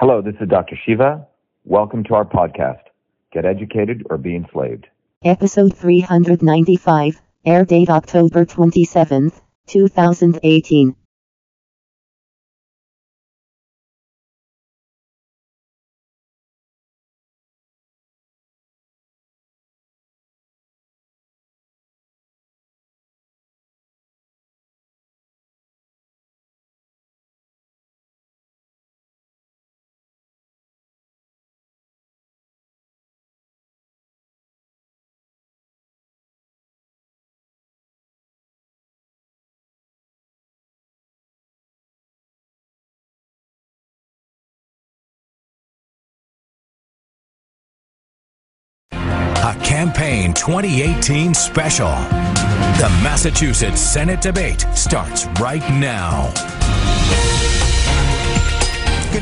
Hello, this is Dr. Shiva. Welcome to our podcast, Get Educated or Be Enslaved. Episode 395, air date October 27th, 2018. A Campaign 2018 special. The Massachusetts Senate debate starts right now.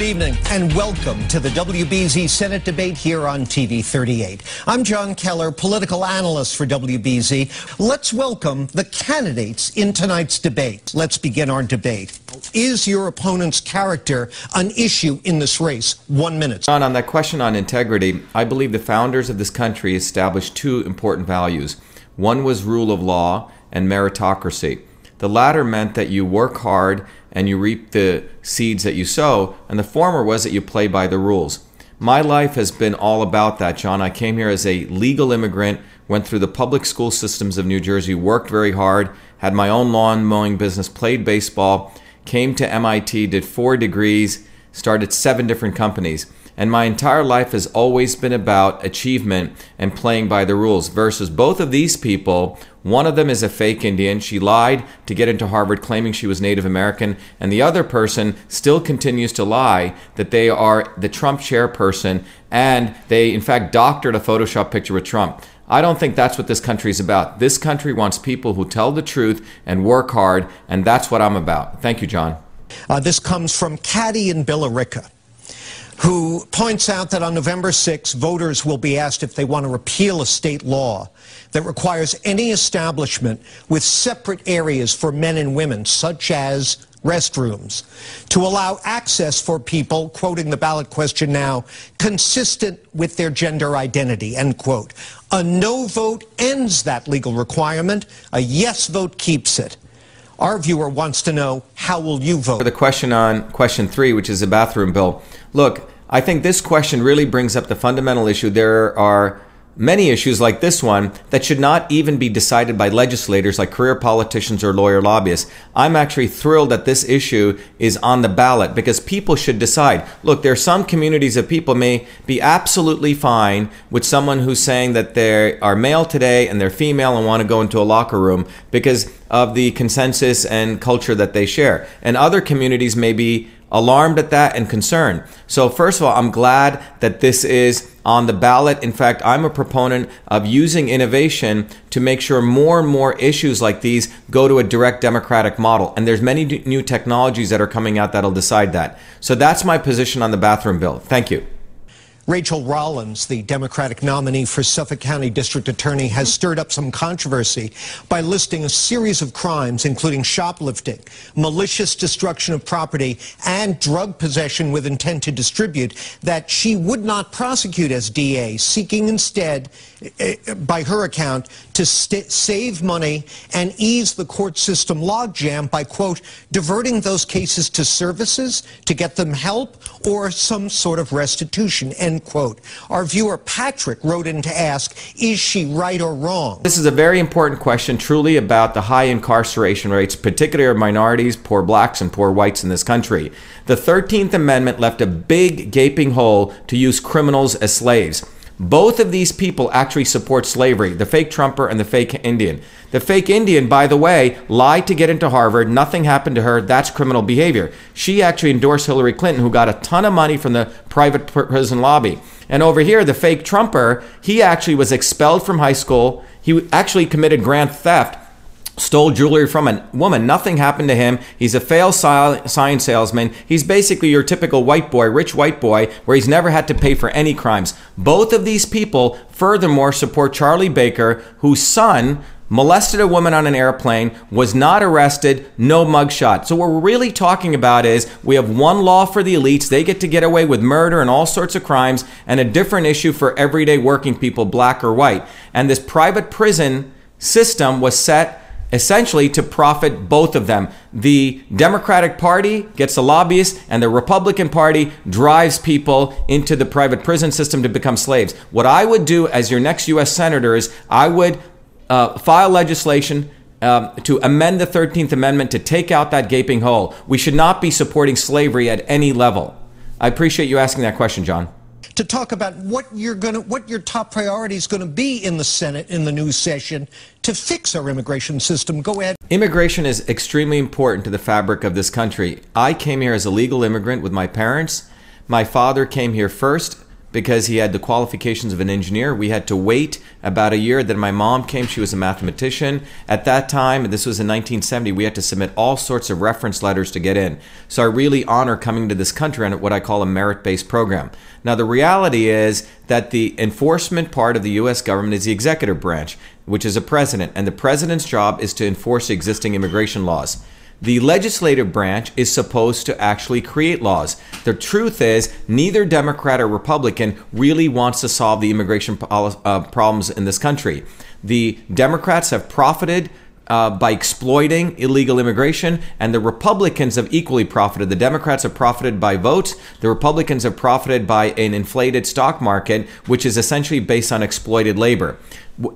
Good evening and welcome to the WBZ Senate debate here on TV 38. I'm Jon Keller, political analyst for WBZ. Let's welcome the candidates in tonight's debate. Let's begin our debate. Is your opponent's character an issue in this race? One minute. John, on that question on integrity, I believe the founders of this country established two important values. One was rule of law and meritocracy. The latter meant that you work hard and you reap the seeds that you sow, and the former was that you play by the rules. My life has been all about that, Jon. I came here as a legal immigrant, went through the public school systems of New Jersey, worked very hard, had my own lawn mowing business, played baseball, came to MIT, did four degrees, started seven different companies. And my entire life has always been about achievement and playing by the rules. Versus both of these people, one of them is a fake Indian. She lied to get into Harvard claiming she was Native American. And the other person still continues to lie that they are the Trump chairperson and they, in fact, doctored a Photoshop picture with Trump. I don't think that's what this country is about. This country wants people who tell the truth and work hard, and that's what I'm about. Thank you, Jon. Uh, this comes from Caddy in Billerica who points out that on November 6, voters will be asked if they want to repeal a state law that requires any establishment with separate areas for men and women, such as restrooms, to allow access for people, quoting the ballot question now, consistent with their gender identity, end quote. A no vote ends that legal requirement. A yes vote keeps it. Our viewer wants to know, how will you vote? For the question on question three, which is the bathroom bill. Look, I think this question really brings up the fundamental issue. There are many issues like this one that should not even be decided by legislators like career politicians or lawyer lobbyists. I'm actually thrilled that this issue is on the ballot because people should decide. Look, there are some communities of people may be absolutely fine with someone who's saying that they are male today and they're female and want to go into a locker room because of the consensus and culture that they share. And other communities may be alarmed at that and concerned. So, first of all, I'm glad that this is on the ballot. In fact, I'm a proponent of using innovation to make sure more and more issues like these go to a direct democratic model. And there's many new technologies that are coming out that'll decide that. So that's my position on the bathroom bill. Thank you. Rachael Rollins, the Democratic nominee for Suffolk County District Attorney, has stirred up some controversy by listing a series of crimes, including shoplifting, malicious destruction of property, and drug possession with intent to distribute, that she would not prosecute as DA, seeking instead, eh, by her account, to save money and ease the court system logjam by, quote, diverting those cases to services to get them help or some sort of restitution, end End quote. Our viewer Patrick wrote in to ask, is she right or wrong? This is a very important question, truly about the high incarceration rates, particularly of minorities, poor blacks, and poor whites in this country. The 13th Amendment left a big gaping hole to use criminals as slaves. Both of these people actually support slavery, the fake Trumper and the fake Indian. The fake Indian, by the way, lied to get into Harvard. Nothing happened to her. That's criminal behavior. She actually endorsed Hillary Clinton, who got a ton of money from the private prison lobby. And over here, the fake Trumper, he actually was expelled from high school. He actually committed grand theft stole jewelry from a woman. Nothing happened to him. He's a failed sign salesman. He's basically your typical white boy, rich white boy, where he's never had to pay for any crimes. Both of these people, furthermore, support Charlie Baker, whose son molested a woman on an airplane, was not arrested, no mugshot. So what we're really talking about is we have one law for the elites, they get to get away with murder and all sorts of crimes, and a different issue for everyday working people, black or white. And this private prison system was set essentially to profit both of them. The Democratic Party gets the lobbyists, and the Republican Party drives people into the private prison system to become slaves. What I would do as your next U.S. Senator is I would uh, file legislation. Um, to amend the 13th Amendment to take out that gaping hole. We should not be supporting slavery at any level. I appreciate you asking that question, Jon to talk about what you're going what your top priority is going to be in the Senate in the new session to fix our immigration system. Go ahead. Immigration is extremely important to the fabric of this country. I came here as a legal immigrant with my parents. My father came here first because he had the qualifications of an engineer. We had to wait about a year. Then my mom came. She was a mathematician. At that time, this was in 1970, we had to submit all sorts of reference letters to get in. So I really honor coming to this country on what I call a merit based program. Now, the reality is that the enforcement part of the U.S. government is the executive branch, which is a president. And the president's job is to enforce existing immigration laws. The legislative branch is supposed to actually create laws. The truth is, neither Democrat or Republican really wants to solve the immigration uh, problems in this country. The Democrats have profited uh, by exploiting illegal immigration, and the Republicans have equally profited. The Democrats have profited by votes. The Republicans have profited by an inflated stock market, which is essentially based on exploited labor.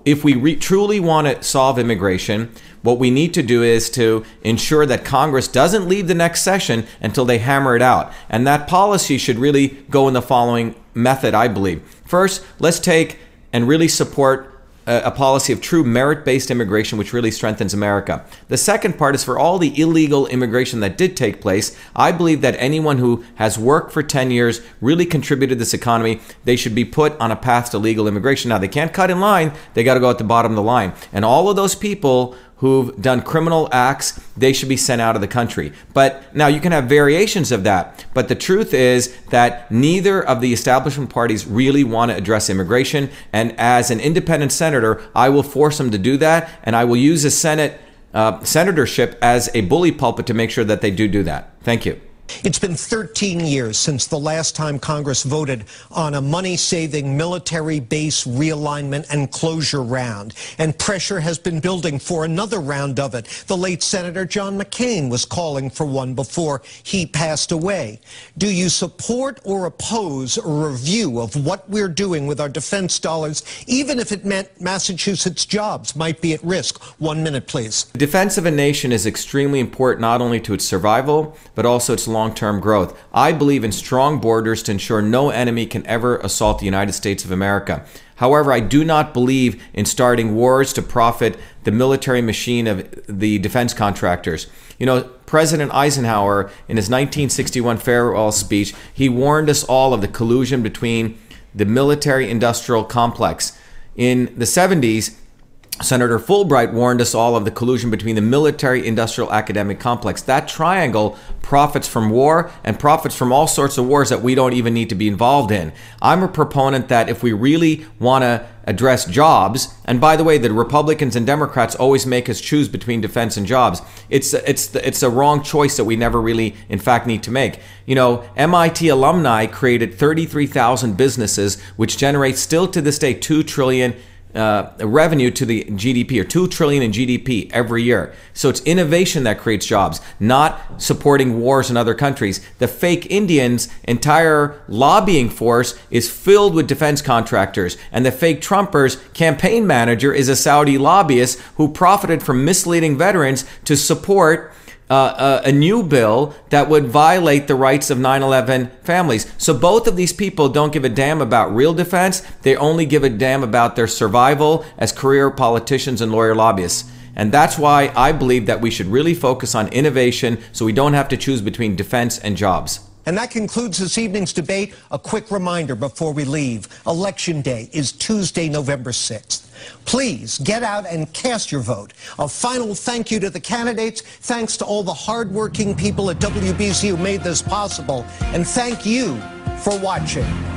If we re- truly want to solve immigration, what we need to do is to ensure that Congress doesn't leave the next session until they hammer it out. And that policy should really go in the following method, I believe. First, let's take and really support a policy of true merit based immigration, which really strengthens America. The second part is for all the illegal immigration that did take place. I believe that anyone who has worked for 10 years, really contributed to this economy, they should be put on a path to legal immigration. Now, they can't cut in line, they got to go at the bottom of the line. And all of those people who've done criminal acts, they should be sent out of the country. But now you can have variations of that. But the truth is that neither of the establishment parties really want to address immigration. And as an independent senator, I will force them to do that. And I will use the Senate uh, senatorship as a bully pulpit to make sure that they do do that. Thank you. It's been 13 years since the last time Congress voted on a money-saving military base realignment and closure round, and pressure has been building for another round of it. The late Senator John McCain was calling for one before he passed away. Do you support or oppose a review of what we're doing with our defense dollars, even if it meant Massachusetts jobs might be at risk? One minute, please. Defense of a nation is extremely important not only to its survival, but also its long long term growth. I believe in strong borders to ensure no enemy can ever assault the United States of America. However, I do not believe in starting wars to profit the military machine of the defense contractors. You know, President Eisenhower, in his 1961 farewell speech, he warned us all of the collusion between the military industrial complex. In the 70s, Senator Fulbright warned us all of the collusion between the military industrial academic complex. That triangle profits from war and profits from all sorts of wars that we don't even need to be involved in. I'm a proponent that if we really want to address jobs, and by the way, the Republicans and Democrats always make us choose between defense and jobs. It's it's it's a wrong choice that we never really, in fact, need to make. You know, MIT alumni created 33,000 businesses, which generate still to this day two trillion uh, revenue to the GDP or 2 trillion in GDP every year. So it's innovation that creates jobs, not supporting wars in other countries. The fake Indians' entire lobbying force is filled with defense contractors, and the fake Trumpers' campaign manager is a Saudi lobbyist who profited from misleading veterans to support uh, a, a, new bill that would violate the rights of 9 11 families. So both of these people don't give a damn about real defense. They only give a damn about their survival as career politicians and lawyer lobbyists. And that's why I believe that we should really focus on innovation so we don't have to choose between defense and jobs. And that concludes this evening's debate. A quick reminder before we leave. Election Day is Tuesday, November 6th. Please get out and cast your vote. A final thank you to the candidates. Thanks to all the hardworking people at WBZ who made this possible. And thank you for watching.